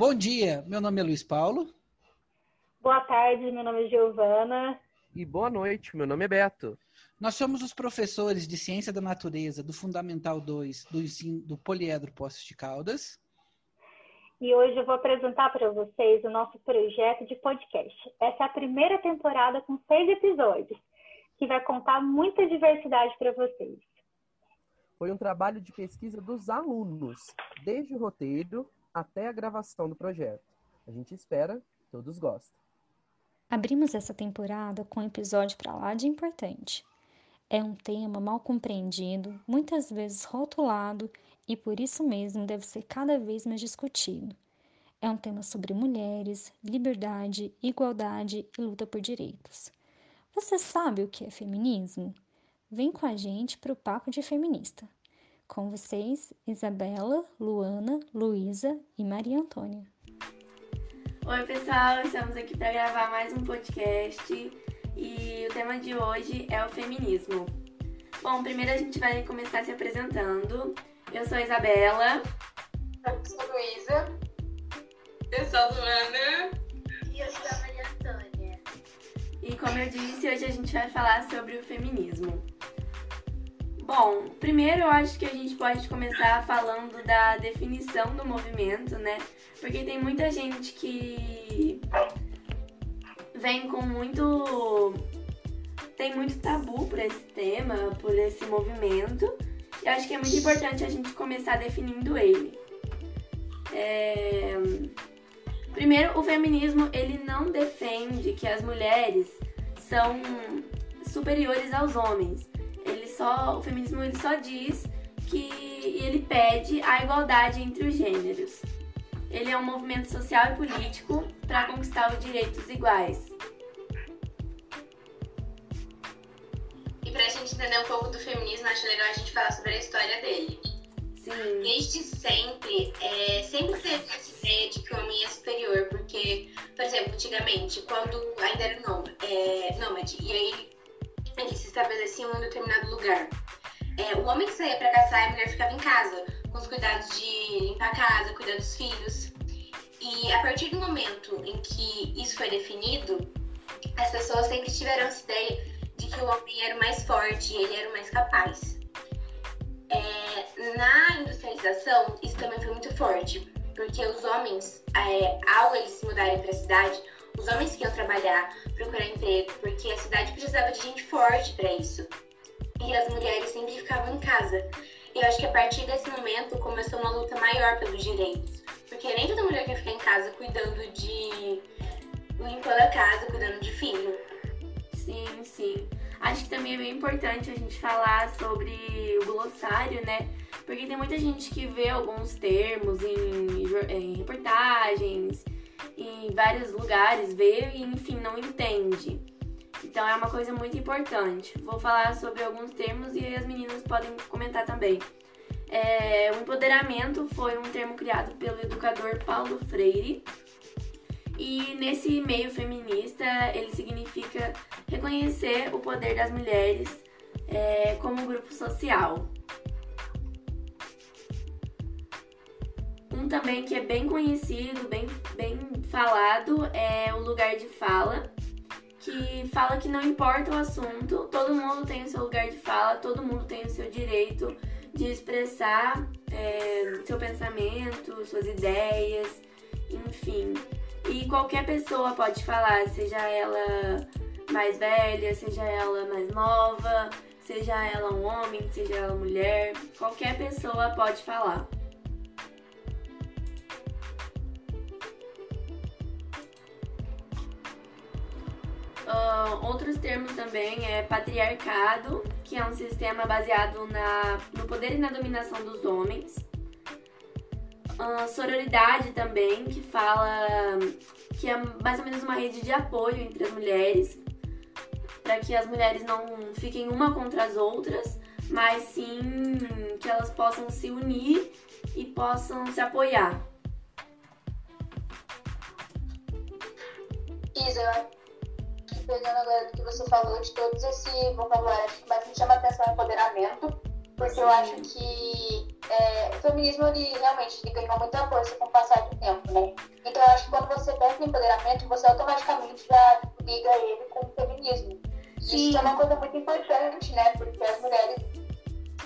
Bom dia, meu nome é Luiz Paulo. Boa tarde, meu nome é Giovana. E boa noite, meu nome é Beto. Nós somos os professores de Ciência da Natureza do Fundamental 2 do ensino do Poliedro Poços de Caldas. E hoje eu vou apresentar para vocês o nosso projeto de podcast. Essa é a primeira temporada com seis episódios, que vai contar muita diversidade para vocês. Foi um trabalho de pesquisa dos alunos, desde o roteiro até a gravação do projeto. A gente espera que todos gostem. Abrimos essa temporada com um episódio para lá de importante. É um tema mal compreendido, muitas vezes rotulado e por isso mesmo deve ser cada vez mais discutido. É um tema sobre mulheres, liberdade, igualdade e luta por direitos. Você sabe o que é feminismo? Vem com a gente para o Papo de Feminista. Com vocês, Isabela, Luana, Luísa e Maria Antônia. Oi, pessoal, estamos aqui para gravar mais um podcast e o tema de hoje é o feminismo. Bom, primeiro a gente vai começar se apresentando. Eu sou a Isabela. Eu sou a Luísa. Eu sou a Luana. E eu sou a Maria Antônia. E como eu disse, hoje a gente vai falar sobre o feminismo. Bom, primeiro eu acho que a gente pode começar falando da definição do movimento, né? Porque tem muita gente que vem com muito. tem muito tabu por esse tema, por esse movimento. E eu acho que é muito importante a gente começar definindo ele. É... Primeiro, o feminismo ele não defende que as mulheres são superiores aos homens só o feminismo ele só diz que ele pede a igualdade entre os gêneros. Ele é um movimento social e político para conquistar os direitos iguais. E para a gente entender um pouco do feminismo, acho legal a gente falar sobre a história dele. Sim. Desde sempre, é, sempre teve essa ideia de que o homem é superior, porque, por exemplo, antigamente, quando ainda era nômade, é, nômade e aí eles se estabeleciam em um determinado lugar. É, o homem que saía para caçar e a mulher ficava em casa, com os cuidados de limpar a casa, cuidar dos filhos. E a partir do momento em que isso foi definido, as pessoas sempre tiveram essa ideia de que o homem era o mais forte, ele era o mais capaz. É, na industrialização, isso também foi muito forte, porque os homens, é, ao eles se mudarem para a cidade, os homens que iam trabalhar, procurar emprego, porque a cidade precisava de gente forte para isso. E as mulheres sempre ficavam em casa. E eu acho que a partir desse momento começou uma luta maior pelos direitos. Porque nem toda mulher quer ficar em casa cuidando de. limpando a casa, cuidando de filho. Sim, sim. Acho que também é bem importante a gente falar sobre o glossário, né? Porque tem muita gente que vê alguns termos em, em reportagens, em vários lugares, vê e enfim não entende. Então é uma coisa muito importante. Vou falar sobre alguns termos e as meninas podem comentar também. É, o empoderamento foi um termo criado pelo educador Paulo Freire. E nesse meio feminista, ele significa reconhecer o poder das mulheres é, como grupo social. Também que é bem conhecido, bem, bem falado, é o lugar de fala, que fala que não importa o assunto, todo mundo tem o seu lugar de fala, todo mundo tem o seu direito de expressar é, seu pensamento, suas ideias, enfim. E qualquer pessoa pode falar, seja ela mais velha, seja ela mais nova, seja ela um homem, seja ela mulher, qualquer pessoa pode falar. Uh, outros termos também é patriarcado, que é um sistema baseado na, no poder e na dominação dos homens. Uh, sororidade também, que fala que é mais ou menos uma rede de apoio entre as mulheres, para que as mulheres não fiquem uma contra as outras, mas sim que elas possam se unir e possam se apoiar. Isa, pegando agora do que você falou, de todos esse vocabulário, acho que mais me chama a atenção é empoderamento, porque Sim. eu acho que é, o feminismo ele realmente ele ganhou muita força com o passar do tempo, né? Então eu acho que quando você pensa em empoderamento, você automaticamente já liga ele com o feminismo. E Sim. isso é uma coisa muito importante, né? Porque as mulheres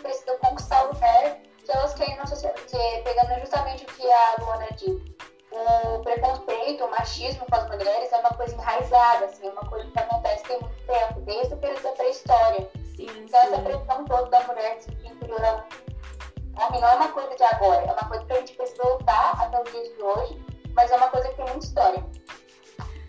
precisam conquistar o lugar que elas querem na sociedade. Que, pegando justamente o que a Luana disse, o preconceito, o machismo com as mulheres é uma coisa enraizada, assim, é uma coisa que acontece tem muito tempo, desde o período da pré-história. Então essa pressão toda da mulher de se sentir inferior ao homem não é uma coisa de agora, é uma coisa que a gente precisa lutar até os dias de hoje, mas é uma coisa que tem muita história.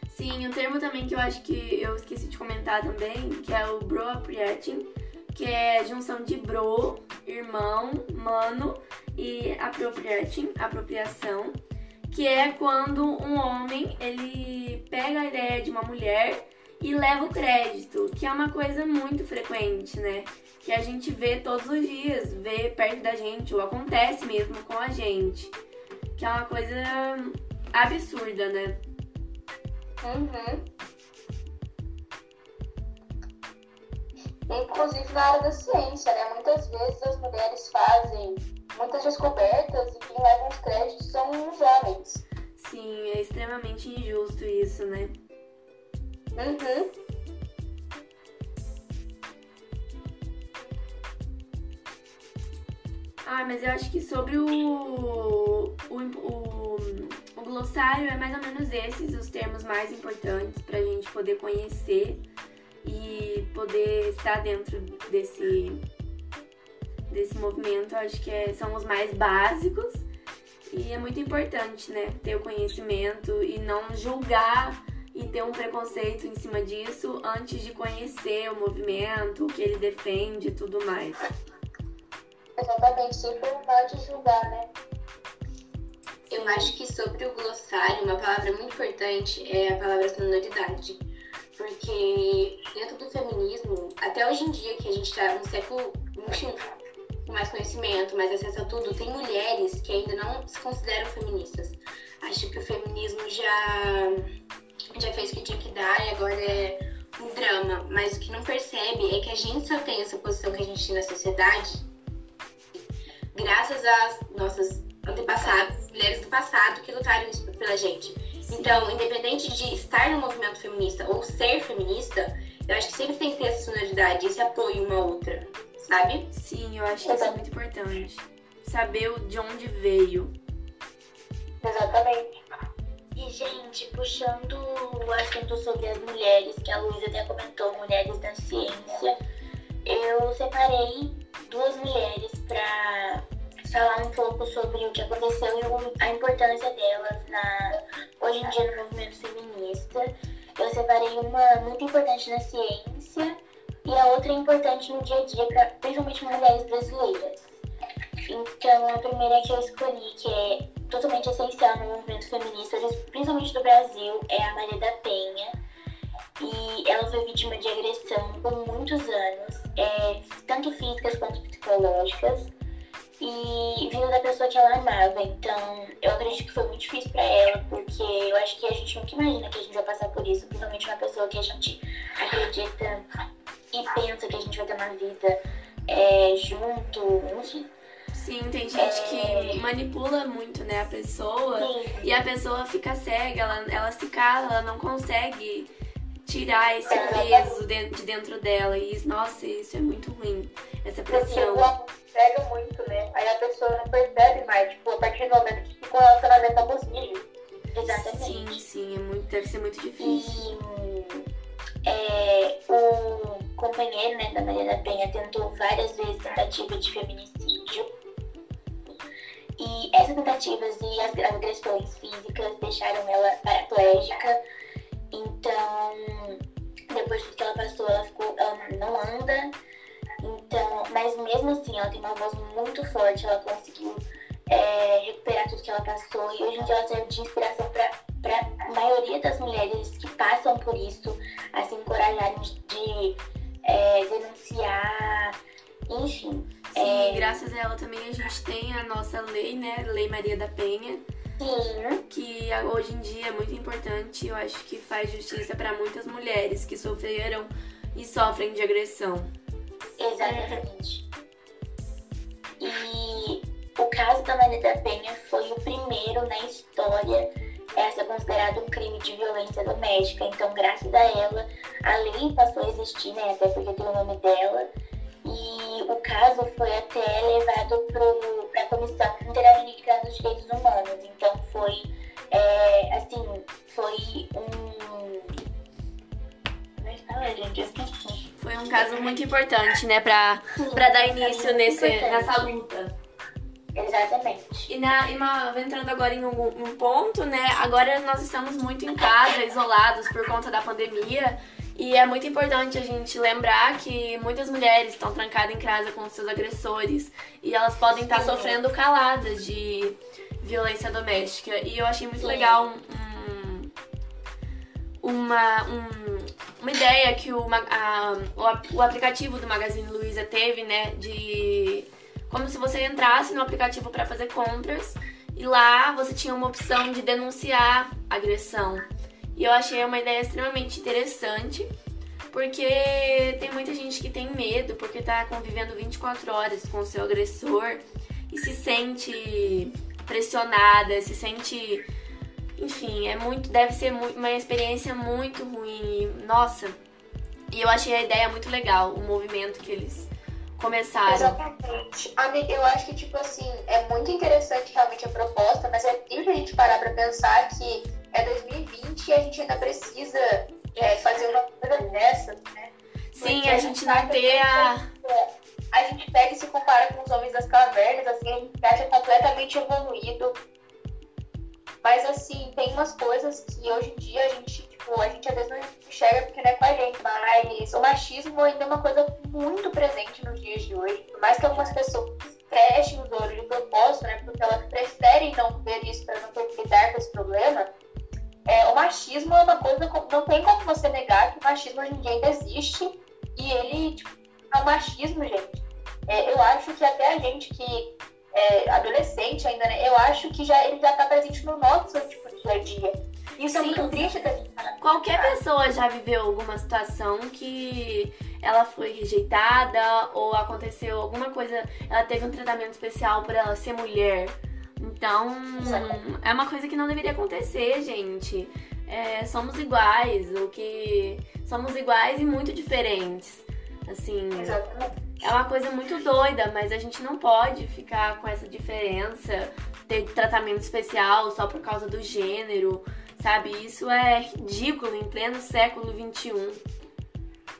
Sim, um termo também que eu acho que eu esqueci de comentar também, que é o broappropriating, que é a junção de bro, irmão, mano e appropriating, apropriação, que é quando um homem, ele pega a ideia de uma mulher e leva o crédito, que é uma coisa muito frequente, né? Que a gente vê todos os dias, vê perto da gente, ou acontece mesmo com a gente. Que é uma coisa absurda, né? Uhum. Inclusive na área da ciência, né? Muitas vezes as mulheres fazem muitas descobertas e quem leva os créditos são os homens. Sim, é extremamente injusto isso, né? Uhum. Ah, mas eu acho que sobre o, o, o, o glossário é mais ou menos esses os termos mais importantes pra gente poder conhecer e poder estar dentro desse, desse movimento. Acho que é- são os mais básicos e é muito importante, né? Ter o conhecimento e não julgar e ter um preconceito em cima disso antes de conhecer o movimento, o que ele defende e tudo mais. Exatamente, sempre não de julgar, né? Eu acho que sobre o glossário, uma palavra muito importante é a palavra sonoridade. Porque dentro do feminismo, até hoje em dia, que a gente está no século XXI, com mais conhecimento, mais acesso a tudo, tem mulheres que ainda não se consideram feministas. Acho que o feminismo já, já fez o que tinha que dar e agora é um drama. Mas o que não percebe é que a gente só tem essa posição que a gente tem na sociedade graças às nossas antepassadas, mulheres do passado que lutaram pela gente. Então, independente de estar no movimento feminista ou ser feminista, eu acho que sempre tem que ter essa sonoridade, esse apoio uma à outra, sabe? Sim, eu acho que isso é muito importante. Saber de onde veio. Exatamente. E, gente, puxando o assunto sobre as mulheres, que a Luísa até comentou, mulheres da ciência, eu separei duas mulheres para falar um pouco sobre o que aconteceu e a importância delas na, hoje em dia no movimento feminista. Eu separei uma muito importante na ciência e a outra importante no dia a dia, principalmente mulheres brasileiras. Então, a primeira que eu escolhi, que é totalmente essencial no movimento feminista, principalmente do Brasil, é a Maria da Penha. E ela foi vítima de agressão por muitos anos, é, tanto físicas quanto psicológicas, e vindo da pessoa que ela amava. Então, eu acredito que foi muito difícil pra ela, porque eu acho que a gente nunca imagina que a gente vai passar por isso, principalmente uma pessoa que a gente acredita e pensa que a gente vai ter uma vida é, junto, enfim. Sim, tem gente que manipula muito, né, a pessoa. Sim. E a pessoa fica cega, ela, ela se cala, ela não consegue tirar esse peso de, de dentro dela. E, nossa, isso é muito ruim, essa pressão. pega muito, né? Aí a pessoa não percebe mais, tipo, a partir do momento que fica um relacionamento abusivo. Exatamente. Sim, sim, é muito, deve ser muito difícil. E é, o companheiro né, da Maria da Penha tentou várias vezes tentativa de feminicídio. E essas tentativas e as agressões físicas deixaram ela paraplégica. Então, depois que ela passou, ela, ficou, ela não anda. Então, mas mesmo assim, ela tem uma voz muito forte, ela conseguiu é, recuperar tudo que ela passou. E hoje em dia ela serve de inspiração para a maioria das mulheres que passam por isso, a se encorajarem de é, denunciar, enfim. Sim, É. graças a ela também a gente tem a nossa lei, né, Lei Maria da Penha, Sim, que hoje em dia é muito importante. Eu acho que faz justiça para muitas mulheres que sofreram e sofrem de agressão. exatamente. E o caso da Maria da Penha foi o primeiro na história a ser considerado um crime de violência doméstica. Então, graças a ela, a lei passou a existir, né? Até porque tem o nome dela. E o caso foi até levado para a Comissão Interamericana dos Direitos Humanos. Então, foi, é, assim, foi um. Como é que fala, gente? Eu esqueci. Foi um caso muito importante, né, para dar início nesse, nessa luta. Exatamente. E, na, e uma, entrando agora em um, um, ponto, né? Agora nós estamos muito em casa, isolados por conta da pandemia. E é muito importante a gente lembrar que muitas mulheres estão trancadas em casa com seus agressores e elas podem estar sofrendo caladas de violência doméstica. E eu achei muito Sim. legal um, uma, um, uma ideia que o, a, o, o aplicativo do Magazine Luiza teve, né? De como se você entrasse no aplicativo para fazer compras e lá você tinha uma opção de denunciar agressão. E eu achei uma ideia extremamente interessante, porque tem muita gente que tem medo, porque tá convivendo 24 horas com o seu agressor e se sente pressionada, se sente. Enfim, é muito. Deve ser uma experiência muito ruim. Nossa! E eu achei a ideia muito legal, o movimento que eles começaram. Exatamente. Amiga, eu acho que, tipo assim, é muito interessante realmente a proposta, mas é triste a gente parar pra pensar que é 2020 e a gente ainda precisa é, fazer uma coisa dessa, né? Sim, a, a, gente não tem a... A gente pega e se compara com os homens das cavernas, assim, a gente acha completamente evoluído. Mas, assim, tem umas coisas que hoje em dia a gente tipo, a gente às vezes não enxerga porque não é com a gente, mas o machismo ainda é uma coisa muito presente nos dias de hoje. Por mais que algumas pessoas fechem os olhos de propósito, né, porque elas preferem não ver isso para não ter que lidar com esse problema, é, o machismo é uma coisa, não tem como você negar que o machismo hoje em dia ainda existe e ele, tipo, é o machismo, gente. É, eu acho que até a gente que é adolescente ainda, né, eu acho que já ele já está presente no nosso tipo, dia a dia. Isso Sim. é muito triste da gente Qualquer pessoa já viveu alguma situação que ela foi rejeitada ou aconteceu alguma coisa, ela teve um tratamento especial por ela ser mulher. Então, é uma coisa que não deveria acontecer, gente. É, somos iguais, o que somos iguais e muito diferentes. Assim, é uma coisa muito doida, mas a gente não pode ficar com essa diferença, ter tratamento especial só por causa do gênero sabe? Isso é ridículo em pleno século XXI.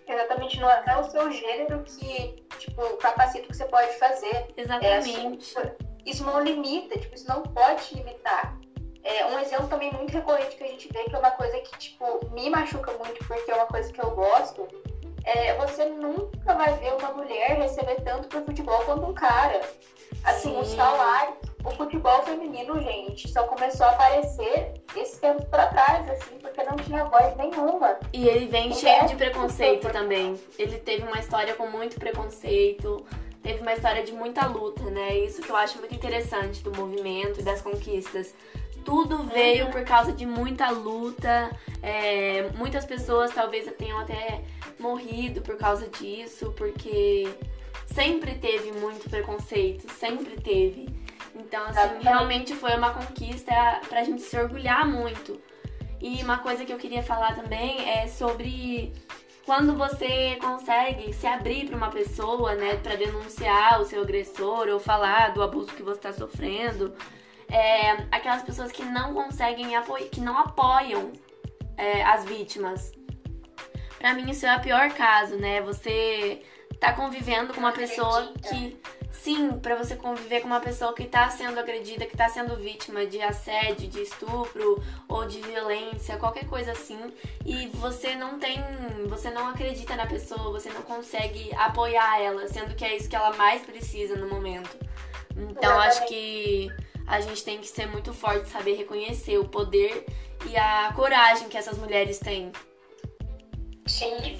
Exatamente, não é o seu gênero que, tipo, capacita o que você pode fazer. Exatamente. É, isso não limita, tipo, isso não pode limitar. É, um exemplo também muito recorrente que a gente vê, que é uma coisa que, tipo, me machuca muito porque é uma coisa que eu gosto, é você nunca vai ver uma mulher receber tanto por futebol quanto um cara. Assim, Sim. o salário o futebol feminino, gente, só começou a aparecer esse tempo pra trás, assim, porque não tinha voz nenhuma. E ele vem cheio de preconceito também. Ele teve uma história com muito preconceito, teve uma história de muita luta, né? Isso que eu acho muito interessante do movimento e das conquistas. Tudo veio por causa de muita luta. É, muitas pessoas talvez tenham até morrido por causa disso, porque sempre teve muito preconceito, sempre teve. Então, assim, realmente foi uma conquista pra gente se orgulhar muito. E uma coisa que eu queria falar também é sobre quando você consegue se abrir para uma pessoa, né, para denunciar o seu agressor ou falar do abuso que você está sofrendo, é, aquelas pessoas que não conseguem apoiar, que não apoiam é, as vítimas. Para mim isso é o pior caso, né? Você tá convivendo com uma pessoa que sim, para você conviver com uma pessoa que está sendo agredida, que está sendo vítima de assédio, de estupro ou de violência, qualquer coisa assim, e você não tem, você não acredita na pessoa, você não consegue apoiar ela, sendo que é isso que ela mais precisa no momento. Então acho que a gente tem que ser muito forte, saber reconhecer o poder e a coragem que essas mulheres têm. Sim.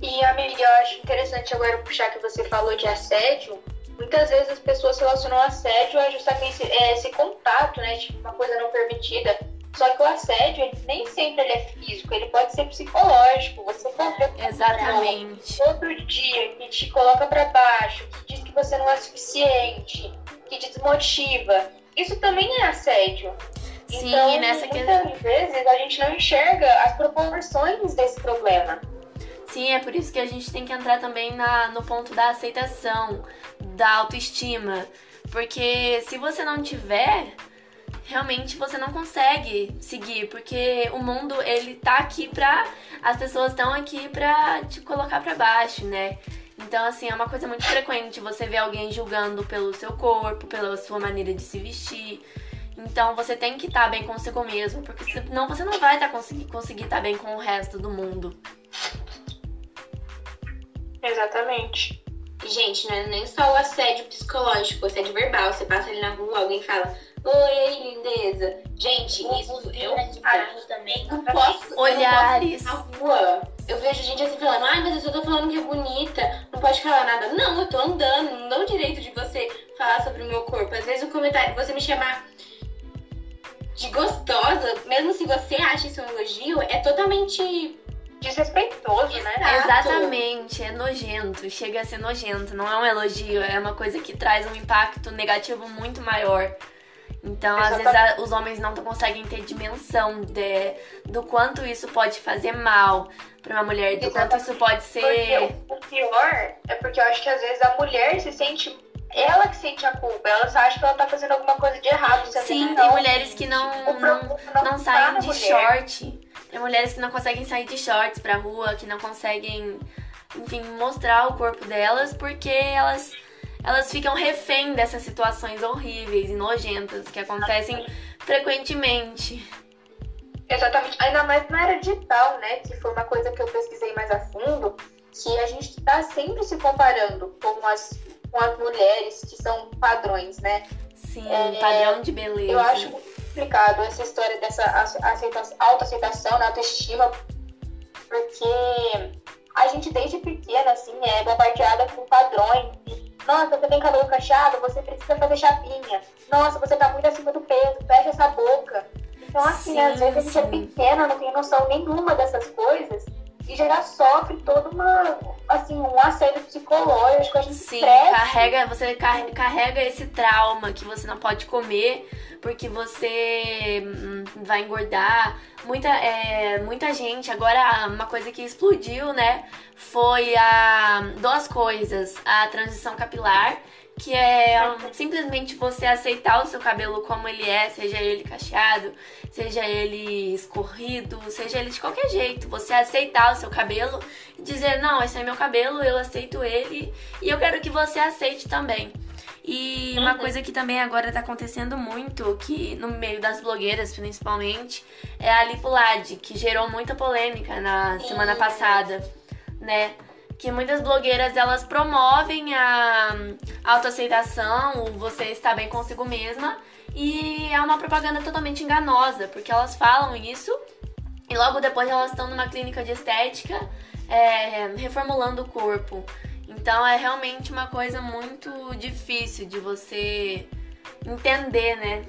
E, amiga, eu acho interessante agora puxar que você falou de assédio. Muitas vezes as pessoas relacionam assédio a justamente é, esse contato, né? Tipo, uma coisa não permitida. Só que o assédio, ele, nem sempre ele é físico, ele pode ser psicológico. Você convive Exatamente. Outro dia que te coloca para baixo, que diz que você não é suficiente, desmotiva. Isso também é assédio. Sim, então, nessa que- muitas vezes a gente não enxerga as proporções desse problema. Sim, é por isso que a gente tem que entrar também na, no ponto da aceitação, da autoestima. Porque se você não tiver, realmente você não consegue seguir. Porque o mundo, ele tá aqui pra. As pessoas estão aqui pra te colocar pra baixo, né? Então, assim, é uma coisa muito frequente você ver alguém julgando pelo seu corpo, pela sua maneira de se vestir. Então você tem que estar bem consigo mesmo, porque senão você não vai tá conseguir conseguir estar bem com o resto do mundo. Exatamente. Gente, não é nem só o assédio psicológico, o assédio verbal. Você passa ali na rua, alguém fala, oi, lindeza. Gente, isso eu também. não posso. Olhares. Eu não posso ir na rua. Eu vejo gente assim falando, ai, mas eu tô falando que é bonita, não pode falar nada. Não, eu tô andando, não dá o direito de você falar sobre o meu corpo. Às vezes o comentário, você me chamar de gostosa, mesmo se você acha isso um elogio, é totalmente Desrespeitoso, né? Exatamente, é nojento, chega a ser nojento, não é um elogio, é uma coisa que traz um impacto negativo muito maior. Então, às vezes, a- os homens não conseguem ter dimensão de, do quanto isso pode fazer mal pra uma mulher, do quanto isso pode ser. Porque o pior é porque eu acho que às vezes a mulher se sente. Ela que sente a culpa, ela só acha que ela tá fazendo alguma coisa de errado. Sim, tem não. mulheres que não, não, não tá saem de mulher. short. Tem mulheres que não conseguem sair de shorts pra rua, que não conseguem, enfim, mostrar o corpo delas porque elas, elas ficam refém dessas situações horríveis e nojentas que acontecem frequentemente. Exatamente. Ainda mais na era digital, né? Que foi uma coisa que eu pesquisei mais a fundo, que a gente tá sempre se comparando com as, com as mulheres que são padrões, né? Sim, É, padrão de beleza. Eu acho muito complicado essa história dessa aceita- autoaceitação, né, autoestima, porque a gente desde pequena, assim, é bombardeada com padrões. Nossa, você tem cabelo cacheado, você precisa fazer chapinha. Nossa, você tá muito acima do peso, fecha essa boca. Então, assim, Sim, às vezes a gente é pequena, não tem noção nenhuma dessas coisas e já sofre todo uma, assim, um assédio psicológico, a gente Sim, cresce. carrega, você car- carrega esse trauma que você não pode comer porque você hum, vai engordar. Muita, é, muita gente, agora uma coisa que explodiu, né? Foi a duas coisas. A transição capilar, que é simplesmente você aceitar o seu cabelo como ele é, seja ele cacheado, seja ele escorrido, seja ele de qualquer jeito. Você aceitar o seu cabelo e dizer, não, esse é meu cabelo, eu aceito ele e eu quero que você aceite também. E uma coisa que também agora tá acontecendo muito, que no meio das blogueiras principalmente, é a Lipulade, que gerou muita polêmica na semana passada, né? Que muitas blogueiras elas promovem a autoaceitação, o você estar bem consigo mesma, e é uma propaganda totalmente enganosa, porque elas falam isso e logo depois elas estão numa clínica de estética é, reformulando o corpo. Então é realmente uma coisa muito difícil de você entender, né?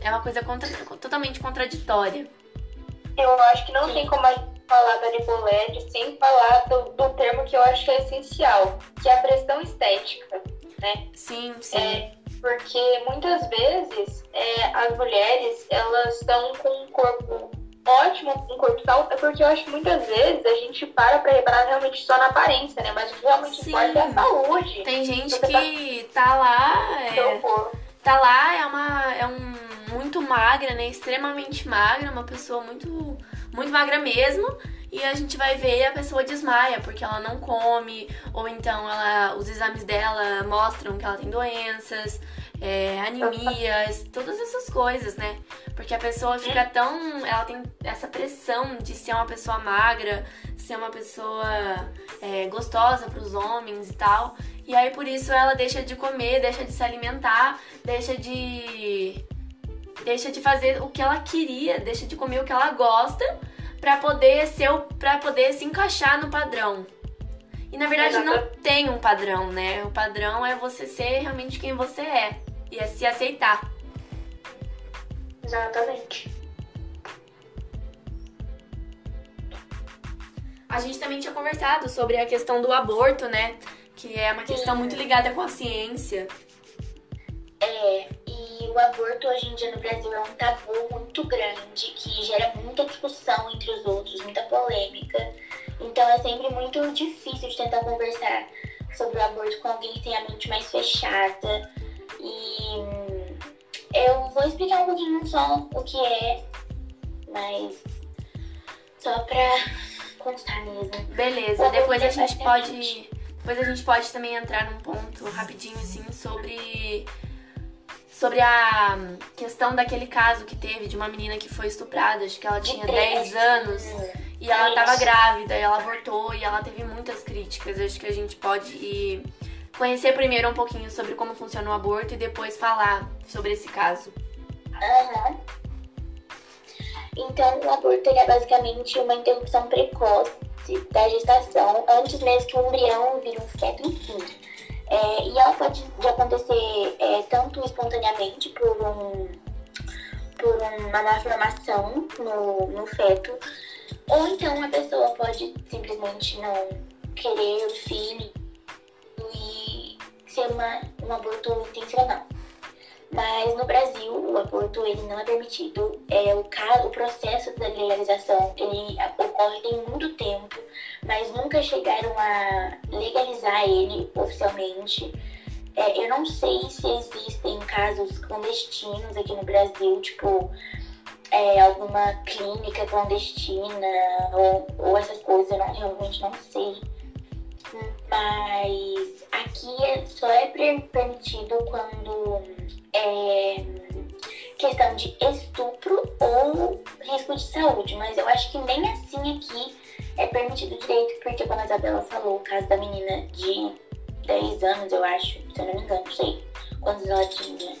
É uma coisa contra- totalmente contraditória. Eu acho que não tem como a falar da Liboled sem falar do, do termo que eu acho que é essencial, que é a pressão estética, né? Sim, sim. É, porque muitas vezes é, as mulheres elas estão com um corpo ótimo, um corpo saudável, é porque eu acho que muitas vezes a gente para pra reparar realmente só na aparência, né? Mas o que realmente Sim. importa é a saúde Tem gente Você que tá lá, do seu é, tá lá, é uma. É um muito magra, né? Extremamente magra, uma pessoa muito, muito magra mesmo. E a gente vai ver a pessoa desmaia porque ela não come, ou então ela, os exames dela mostram que ela tem doenças, é, anemias, todas essas coisas, né? Porque a pessoa fica tão. Ela tem essa pressão de ser uma pessoa magra, ser uma pessoa é, gostosa para os homens e tal. E aí por isso ela deixa de comer, deixa de se alimentar, deixa de deixa de fazer o que ela queria, deixa de comer o que ela gosta pra poder ser para poder se encaixar no padrão. E na verdade não tem um padrão, né? O padrão é você ser realmente quem você é e é se aceitar. Exatamente. A gente também tinha conversado sobre a questão do aborto, né? Que é uma questão muito ligada com a ciência. É, o aborto hoje em dia no Brasil é um tabu muito grande, que gera muita discussão entre os outros, muita polêmica. Então é sempre muito difícil de tentar conversar sobre o aborto com alguém que tem a mente mais fechada. E eu vou explicar um pouquinho só o que é, mas só pra constar mesmo. Beleza, depois a gente pode. Depois a gente pode também entrar num ponto rapidinho assim sobre sobre a questão daquele caso que teve de uma menina que foi estuprada, acho que ela tinha 10 anos e ela tava grávida, e ela abortou e ela teve muitas críticas. Acho que a gente pode conhecer primeiro um pouquinho sobre como funciona o aborto e depois falar sobre esse caso. Aham. Então, o aborto é basicamente uma interrupção precoce da gestação, antes mesmo que o embrião vire um feto, enfim. É, e ela pode acontecer é, tanto espontaneamente por, um, por uma malformação no, no feto, ou então a pessoa pode simplesmente não querer o filho e ser uma, um aborto intencional. Mas no Brasil, o aborto ele não é permitido. É, o, caso, o processo da legalização ele ocorre tem muito tempo, mas nunca chegaram a legalizar ele oficialmente. É, eu não sei se existem casos clandestinos aqui no Brasil, tipo é, alguma clínica clandestina ou, ou essas coisas, eu não, realmente não sei. Mas aqui só é permitido quando é questão de estupro ou risco de saúde, mas eu acho que nem assim aqui é permitido direito, porque como a Isabela falou, o caso da menina de 10 anos, eu acho, se eu não me engano, não sei quantos ela tinha,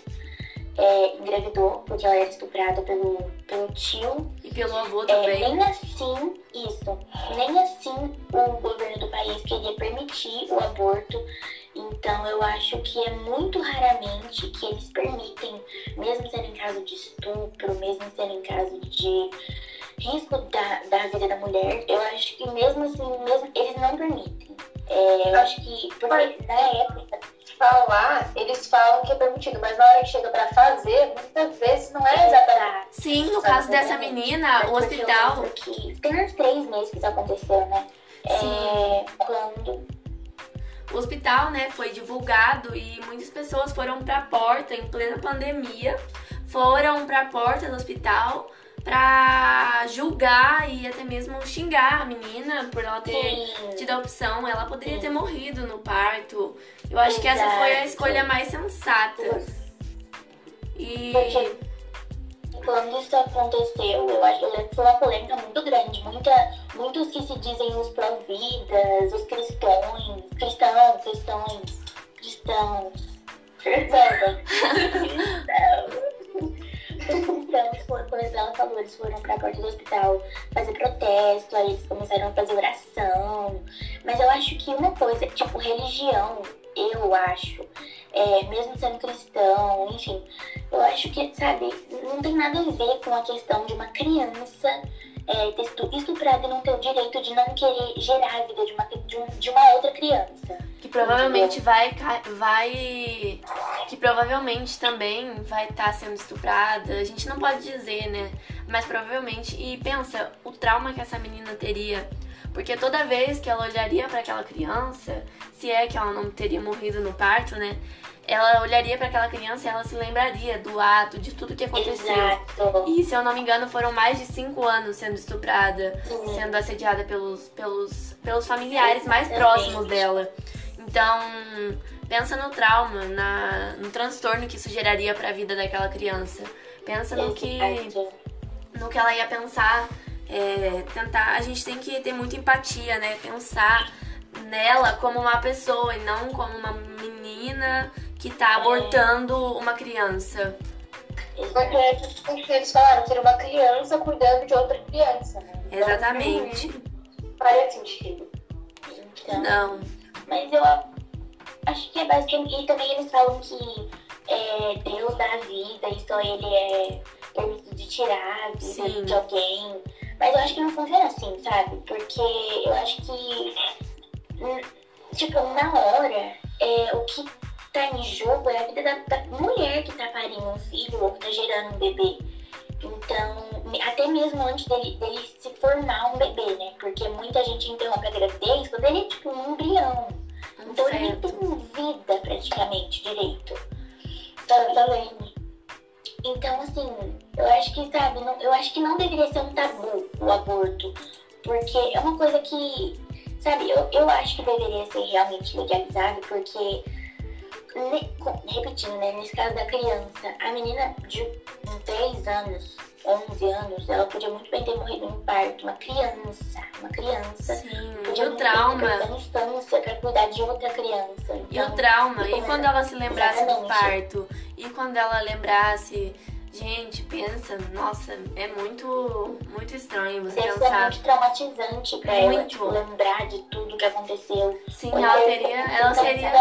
é, engravidou porque ela era estuprada pelo, pelo tio. E pelo avô também. É, nem assim, isso, nem assim o governo do país queria permitir o aborto. Então eu acho que é muito raramente que eles permitem, mesmo sendo em caso de estupro, mesmo sendo em caso de risco da, da vida da mulher, eu acho que mesmo assim, mesmo, eles não permitem. É, eu acho que, porque na época falar, eles falam que é permitido, mas na hora que chega pra fazer, muitas vezes não é exatamente. Sim, no caso dessa menina, o hospital. Que tem uns três meses que isso aconteceu, né? Sim. É, quando. O hospital, né, foi divulgado e muitas pessoas foram pra porta em plena pandemia, foram pra porta do hospital pra julgar e até mesmo xingar a menina por ela ter Sim. tido a opção. Ela poderia ter morrido no parto. Eu acho que essa foi a Exato. escolha mais sensata. E Porque quando isso aconteceu, eu acho que foi uma polêmica muito grande. Muita, muitos que se dizem os pró-vidas, os cristões, cristãos, cristões, cristãos, cristãos, cristãos. Foram, como ela falou, eles foram pra porta do hospital fazer protesto, aí eles começaram a fazer oração. Mas eu acho que uma coisa, tipo, religião, eu acho, é, mesmo sendo cristão, enfim, eu acho que, sabe, não tem nada a ver com a questão de uma criança é, ter estu- estuprada e não ter o direito de não querer gerar a vida de uma, de, um- de uma outra criança. Que provavelmente vai vai que provavelmente também vai estar sendo estuprada. A gente não pode dizer, né? Mas provavelmente e pensa o trauma que essa menina teria, porque toda vez que ela olharia para aquela criança, se é que ela não teria morrido no parto, né? Ela olharia para aquela criança e ela se lembraria do ato, de tudo que aconteceu. Exato. E se eu não me engano, foram mais de cinco anos sendo estuprada, Sim. sendo assediada pelos, pelos, pelos familiares mais próximos dela. Então, pensa no trauma, na, no transtorno que isso geraria pra vida daquela criança. Pensa no que, no que ela ia pensar, é, tentar. A gente tem que ter muita empatia, né? Pensar nela como uma pessoa e não como uma menina que tá abortando uma criança. Porque porque eles falaram que era uma criança cuidando de outra criança, né? Exatamente. Faria sentido. Então, Não. Mas eu acho que é basicamente. E também eles falam que é Deus dá a vida e só ele é permitido de tirar a vida de alguém. Mas eu acho que não funciona assim, sabe? Porque eu acho que, hum, tipo, na hora, é, o que tá em jogo é a vida da, da mulher que tá parindo parindo um filho ou que tá gerando um bebê. Então, até mesmo antes dele, dele se formar um bebê, né? Porque muita gente interrompe a gravidez quando ele é tipo um embrião. Então ele nem tem vida praticamente direito. Também. Então, assim, eu acho que, sabe, não, eu acho que não deveria ser um tabu o aborto. Porque é uma coisa que, sabe, eu, eu acho que deveria ser realmente legalizado, porque repetindo, né? Nesse caso da criança, a menina de 10 anos, 11 anos, ela podia muito bem ter morrido em parto. Uma criança, uma criança. Sim, podia e o trauma. Da infância pra cuidar de outra criança. Então, e o trauma. E quando ela se lembrasse do Exatamente. parto? E quando ela lembrasse. Gente, pensa, nossa, é muito, muito estranho você Deve ser pensar. muito traumatizante pra ela, Muito. tipo, lembrar de tudo que aconteceu. Sim, ela teria. Ela seria.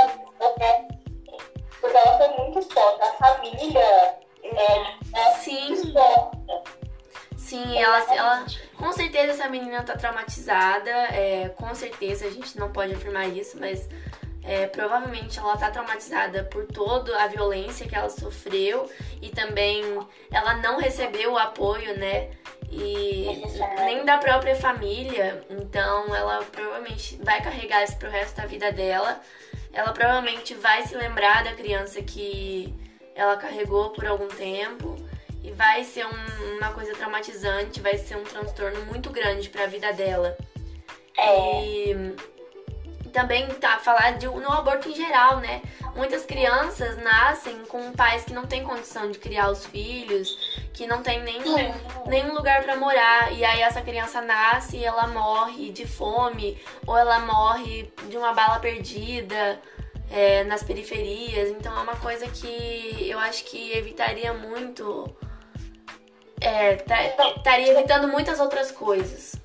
Porque ela foi muito exposta. A família é, Sim, exposta. sim, ela, ela. Com certeza essa menina tá traumatizada. É, com certeza a gente não pode afirmar isso, mas é, provavelmente ela tá traumatizada por toda a violência que ela sofreu e também ela não recebeu o apoio, né? E nem da própria família. Então ela provavelmente vai carregar isso pro resto da vida dela. Ela provavelmente vai se lembrar da criança que ela carregou por algum tempo. E vai ser um- uma coisa traumatizante, vai ser um transtorno muito grande pra vida dela. É, E também tá falar de, no aborto em geral, né? Muitas crianças nascem com pais que não têm condição de criar os filhos, que não tem nem, nenhum lugar pra morar. E aí essa criança nasce e ela morre de fome, ou ela morre de uma bala perdida é, nas periferias. Então é uma coisa que eu acho que evitaria muito. É, tá- estaria evitando muitas outras coisas.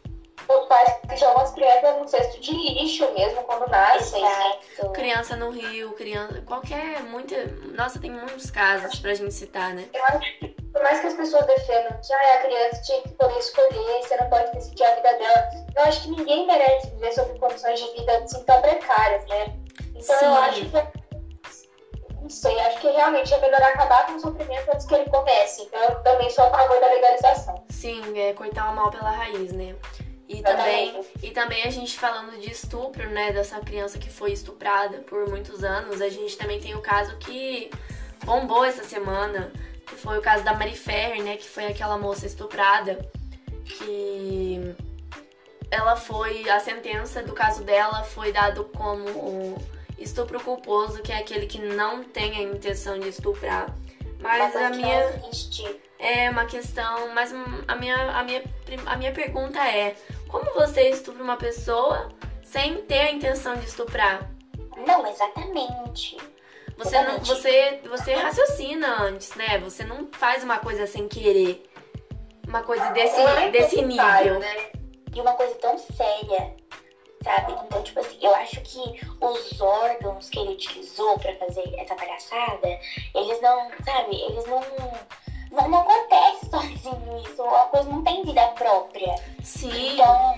Os pais que chamam as crianças num cesto de lixo mesmo quando nascem. exato. Criança no Rio, criança. Qualquer. Muita. Nossa, tem muitos casos pra gente citar, né? Eu acho que, por mais que as pessoas defendam que ah, a criança tinha que poder escolher, você não pode decidir a vida dela, eu acho que ninguém merece viver sob condições de vida assim tão precárias, né? Então Sim. eu acho que. Não sei, acho que realmente é melhor acabar com o sofrimento antes que ele comece. Então eu também sou a favor da legalização. Sim, é cortar o mal pela raiz, né? E também, e também a gente falando de estupro, né? Dessa criança que foi estuprada por muitos anos, a gente também tem o caso que bombou essa semana, que foi o caso da Mari Ferrer, né? Que foi aquela moça estuprada, que ela foi. A sentença do caso dela foi dado como estupro culposo, que é aquele que não tem a intenção de estuprar. Mas a minha. Existe. É uma questão, mas a minha, a minha, a minha pergunta é: como você estupra uma pessoa sem ter a intenção de estuprar? Não, exatamente. Você não, você, você raciocina antes, né? Você não faz uma coisa sem querer. Uma coisa desse, É desse nível. né? E uma coisa tão séria, sabe? Então, tipo assim, eu acho que os órgãos que ele utilizou pra fazer essa palhaçada, eles não, sabe? Eles não. Não, não acontece sozinho isso. A coisa não tem vida própria. Sim, Então,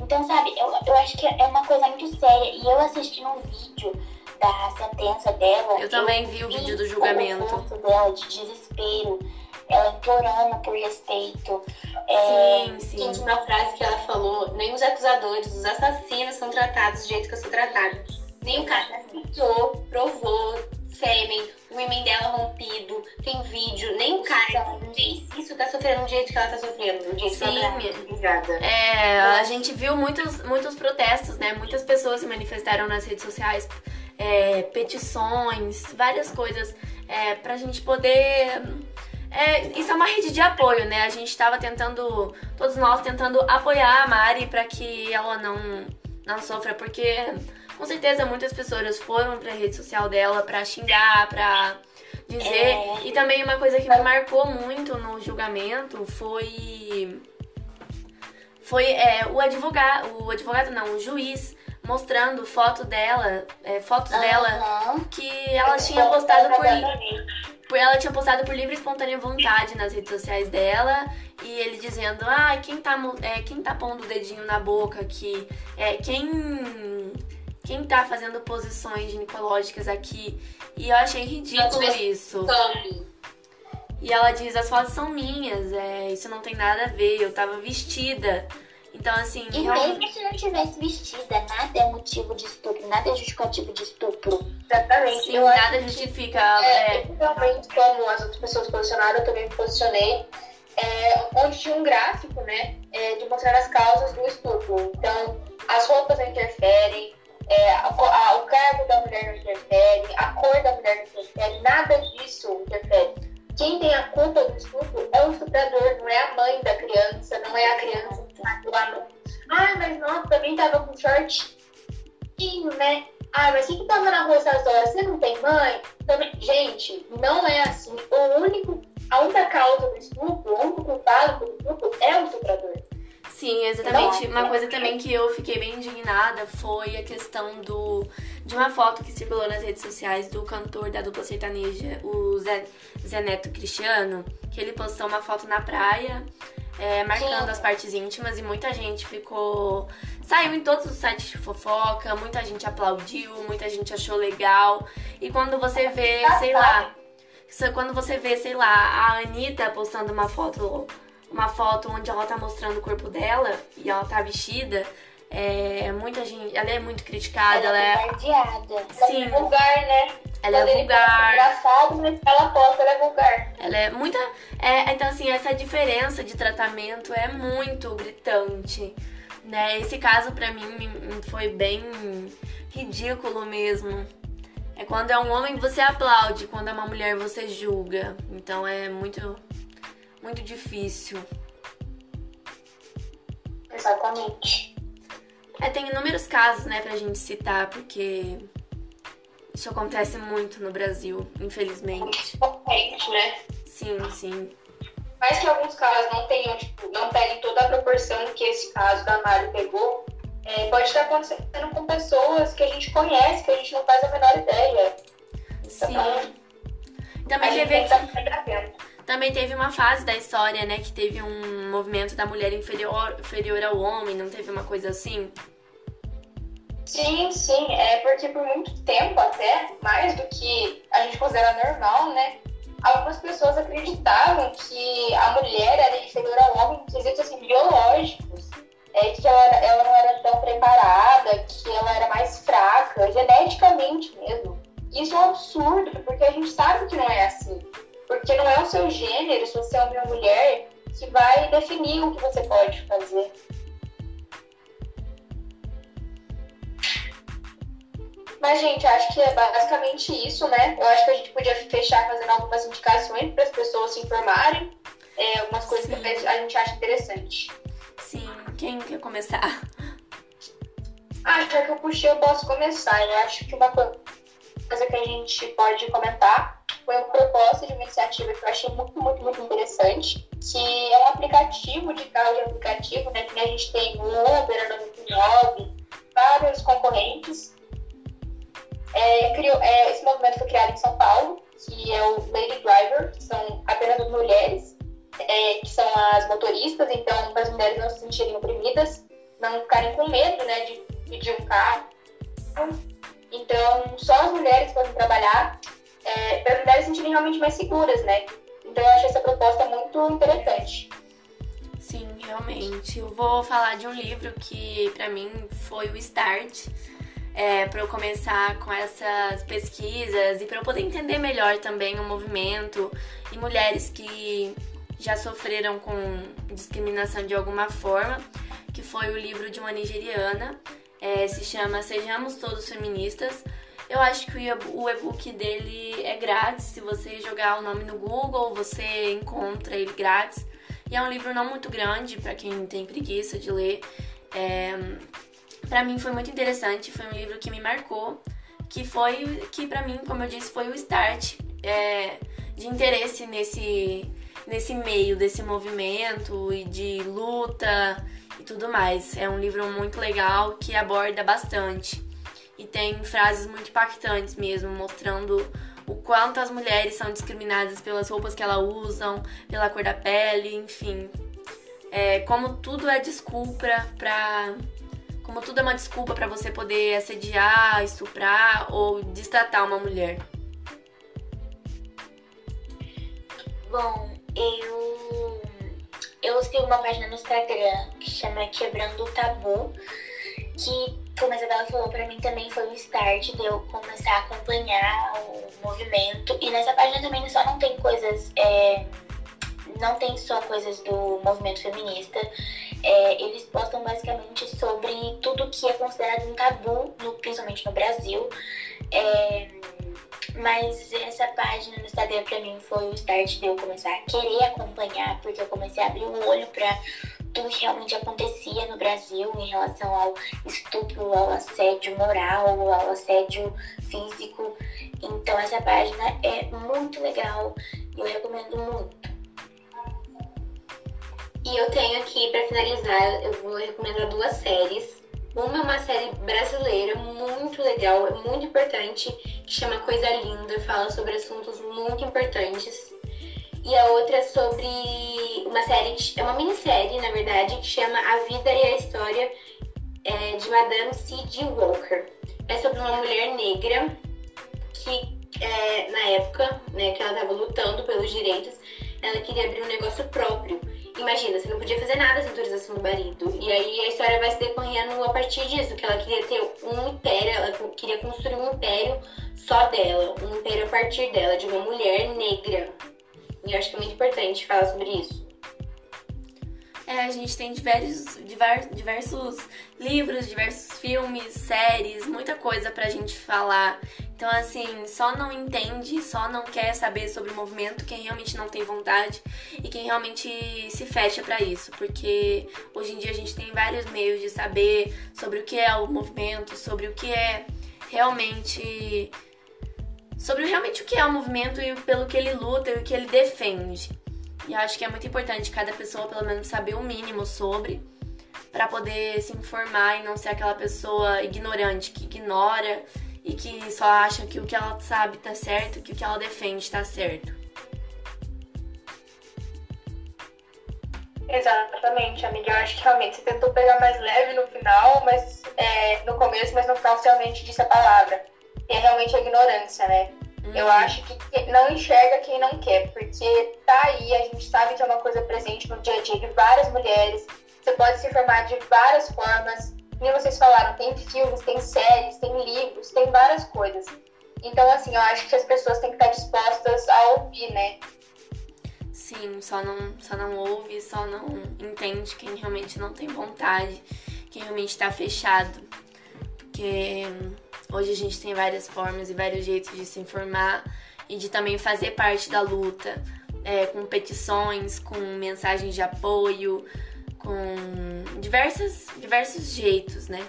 então sabe, eu, eu acho que é uma coisa muito séria. E eu assisti um vídeo da sentença dela. Eu também vi o vídeo do julgamento. O dela de desespero. Ela implorando por respeito. É, sim, sim. Gente, uma frase que ela falou: nem os acusadores, os assassinos são tratados do jeito que eu sou tratada. Nem o cara provou, provou, sêmen, o imen dela rompido, tem vídeo, nem o cara fez isso tá sofrendo do jeito que ela tá sofrendo, do jeito que ela tá Sim. É, a gente viu muitos, muitos protestos, né? Muitas pessoas se manifestaram nas redes sociais, é, petições, várias coisas é, pra gente poder. É, isso é uma rede de apoio, né? A gente tava tentando, todos nós tentando apoiar a Mari pra que ela não, não sofra, porque com certeza muitas pessoas foram pra rede social dela pra xingar, pra dizer. É. E também uma coisa que me marcou muito no julgamento foi foi é, o advogado, o advogado não, o juiz mostrando foto dela, é, fotos dela Aham. que ela tinha postado por, por ela tinha postado por livre e espontânea vontade nas redes sociais dela e ele dizendo, ah, quem tá é, quem tá pondo o dedinho na boca aqui, é quem quem tá fazendo posições ginecológicas aqui e eu achei ridículo isso. E ela diz, as fotos são minhas, é, isso não tem nada a ver, eu tava vestida. Então, assim. E realmente- mesmo se não tivesse vestida, nada é motivo de estupro, nada é justificativo de estupro. Exatamente. Sim, eu nada que- justifica. É, é, realmente, como as outras pessoas posicionaram, eu também me posicionei, é, onde tinha um gráfico, né, é, de mostrar as causas do estupro. Então, as roupas não interferem, é, a a- o cargo da mulher não interfere, a cor da mulher não interfere, nada disso interfere. Quem tem a culpa do estupro é o estuprador, não é a mãe da criança, não é a criança que tá lá no. Ah, mas nossa, também tava com shortinho, né? Ah, mas quem que tava na rua essas horas? Você não tem mãe? Também... Gente, não é assim. O único, a única causa do estupro, o único culpado Sim, exatamente. Não. Uma coisa também que eu fiquei bem indignada foi a questão do de uma foto que circulou nas redes sociais do cantor da dupla sertaneja, o Zé, Zé Neto Cristiano, que ele postou uma foto na praia, é, marcando Sim. as partes íntimas e muita gente ficou. Saiu em todos os sites de fofoca, muita gente aplaudiu, muita gente achou legal. E quando você vê, sei lá, quando você vê, sei lá, a Anitta postando uma foto, uma foto onde ela tá mostrando o corpo dela e ela tá vestida, é, muita gente, ela é muito criticada, ela é, bombardeada. sim, É vulgar, né? ela Quando é ele vulgar, engraçado, mas ela posta, ela é vulgar. ela é muita, é, então assim, essa diferença de tratamento é muito gritante, né? Esse caso pra mim foi bem ridículo mesmo. É quando é um homem você aplaude, quando é uma mulher você julga. Então é muito muito difícil. Exatamente. É, tem inúmeros casos, né, pra gente citar, porque isso acontece muito no Brasil, infelizmente. Né? Sim, sim. Mais que alguns casos não tenham, tipo, não peguem toda a proporção que esse caso da Mari pegou, é, pode estar acontecendo com pessoas que a gente conhece, que a gente não faz a menor ideia. Sim. Então, a Também gente teve, que. Também teve uma fase da história, né, que teve um movimento da mulher inferior, inferior ao homem, não teve uma coisa assim? Sim, sim, é porque por muito tempo até, mais do que a gente considera normal, né? Algumas pessoas acreditavam que a mulher era inferior ao homem em quesitos assim, biológicos. É, que ela, ela não era tão preparada, que ela era mais fraca, geneticamente mesmo. Isso é um absurdo, porque a gente sabe que não é assim. Porque não é o seu gênero, se você é homem ou mulher, que vai definir o que você pode fazer. Mas, gente, acho que é basicamente isso, né? Eu acho que a gente podia fechar fazendo algumas indicações para as pessoas se informarem. É, algumas coisas Sim. que a gente acha interessante. Sim, quem quer começar? Ah, já que eu puxei, eu posso começar. Eu acho que uma co- coisa que a gente pode comentar foi uma proposta de uma iniciativa que eu achei muito, muito, muito interessante, que é um aplicativo de carro de aplicativo, né? Que a gente tem o Uber, a 99, vários concorrentes. É, criou, é, esse movimento foi criado em São Paulo, que é o Lady Driver, que são apenas mulheres, é, que são as motoristas, então para as mulheres não se sentirem oprimidas, não ficarem com medo, né, de pedir um carro. Então, só as mulheres podem trabalhar é, para as mulheres se sentirem realmente mais seguras, né? Então, eu achei essa proposta muito interessante. Sim, realmente. Eu vou falar de um livro que pra mim foi o start é, para eu começar com essas pesquisas e para eu poder entender melhor também o movimento e mulheres que já sofreram com discriminação de alguma forma, que foi o livro de uma nigeriana, é, se chama Sejamos Todos Feministas. Eu acho que o e-book dele é grátis, se você jogar o nome no Google, você encontra ele grátis. E é um livro não muito grande para quem tem preguiça de ler. É, para mim foi muito interessante, foi um livro que me marcou, que foi que para mim, como eu disse, foi o start é, de interesse nesse nesse meio desse movimento e de luta e tudo mais. É um livro muito legal que aborda bastante e tem frases muito impactantes mesmo, mostrando o quanto as mulheres são discriminadas pelas roupas que elas usam, pela cor da pele, enfim. É, como tudo é desculpa pra. Como tudo é uma desculpa pra você poder assediar, estuprar ou destratar uma mulher. Bom, eu eu sigo uma página no Instagram que chama Quebrando o Tabu, que, como a Isabela falou, pra mim também foi o start de eu começar a acompanhar o movimento. E nessa página também só não tem coisas. É, não tem só coisas do movimento feminista. É, eles postam basicamente sobre tudo que é considerado um tabu, no, principalmente no Brasil. É, mas essa página no Instagram pra mim foi o start de eu começar a querer acompanhar, porque eu comecei a abrir o olho pra tudo que realmente acontecia no Brasil em relação ao estupro, ao assédio moral, ao assédio físico. Então essa página é muito legal e eu recomendo muito. E eu tenho aqui, para finalizar, eu vou recomendar duas séries. Uma é uma série brasileira muito legal, muito importante, que chama Coisa Linda, fala sobre assuntos muito importantes. E a outra é sobre uma série, é uma minissérie, na verdade, que chama A Vida e a História é, de Madame C.G. Walker. É sobre uma mulher negra que, é, na época, né, que ela estava lutando pelos direitos, ela queria abrir um negócio próprio. Imagina, você não podia fazer nada sem autorização do marido. E aí a história vai se decorrendo a partir disso, que ela queria ter um império, ela queria construir um império só dela, um império a partir dela, de uma mulher negra. E eu acho que é muito importante falar sobre isso. É, a gente tem diversos, diversos livros, diversos filmes, séries, muita coisa pra gente falar. Então, assim, só não entende, só não quer saber sobre o movimento quem realmente não tem vontade e quem realmente se fecha para isso. Porque hoje em dia a gente tem vários meios de saber sobre o que é o movimento, sobre o que é realmente. Sobre realmente o que é o movimento e pelo que ele luta e o que ele defende. E acho que é muito importante cada pessoa, pelo menos, saber o mínimo sobre, para poder se informar e não ser aquela pessoa ignorante que ignora e que só acha que o que ela sabe tá certo, que o que ela defende tá certo. Exatamente, amiga. Eu acho que realmente você tentou pegar mais leve no final, mas é, no começo, mas no final realmente disse a palavra. E é realmente a ignorância, né? Eu uhum. acho que não enxerga quem não quer, porque tá aí, a gente sabe que é uma coisa presente no dia a dia de várias mulheres. Você pode se formar de várias formas. Como vocês falaram, tem filmes, tem séries, tem livros, tem várias coisas. Então, assim, eu acho que as pessoas têm que estar dispostas a ouvir, né? Sim, só não, só não ouve, só não entende quem realmente não tem vontade, quem realmente está fechado. Porque Hoje a gente tem várias formas e vários jeitos de se informar e de também fazer parte da luta, é, com petições, com mensagens de apoio, com diversas, diversos jeitos, né?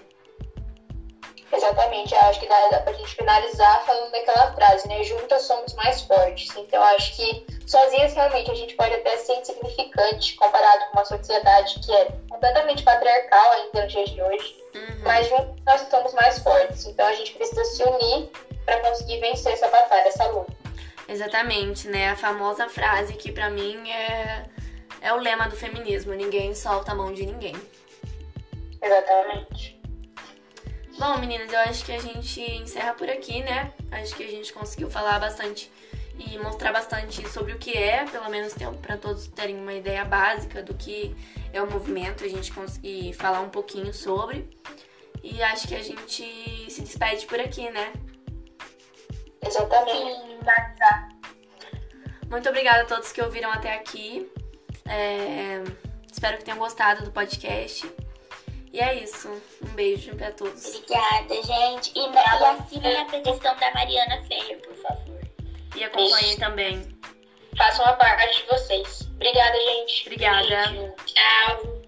Exatamente, eu acho que dá, pra gente finalizar falando daquela frase, né? Juntas somos mais fortes. Então, eu acho que sozinhas realmente a gente pode até ser insignificante comparado com uma sociedade que é completamente patriarcal ainda nos dias de hoje. Uhum. Mas juntos nós estamos mais fortes. Então, a gente precisa se unir para conseguir vencer essa batalha, essa luta. Exatamente, né? A famosa frase que para mim é, é o lema do feminismo: ninguém solta a mão de ninguém. Exatamente. Bom, meninas, eu acho que a gente encerra por aqui, né? Acho que a gente conseguiu falar bastante e mostrar bastante sobre o que é, pelo menos para todos terem uma ideia básica do que é o movimento, a gente conseguir falar um pouquinho sobre. E acho que a gente se despede por aqui, né? Exatamente. Muito obrigada a todos que ouviram até aqui. É... Espero que tenham gostado do podcast. E é isso. Um beijo pra todos. Obrigada, gente. E, e assinem a petição da Mariana Ferreira, por favor. E acompanhem também. Façam a parte de vocês. Obrigada, gente. Obrigada. Beijo. Tchau.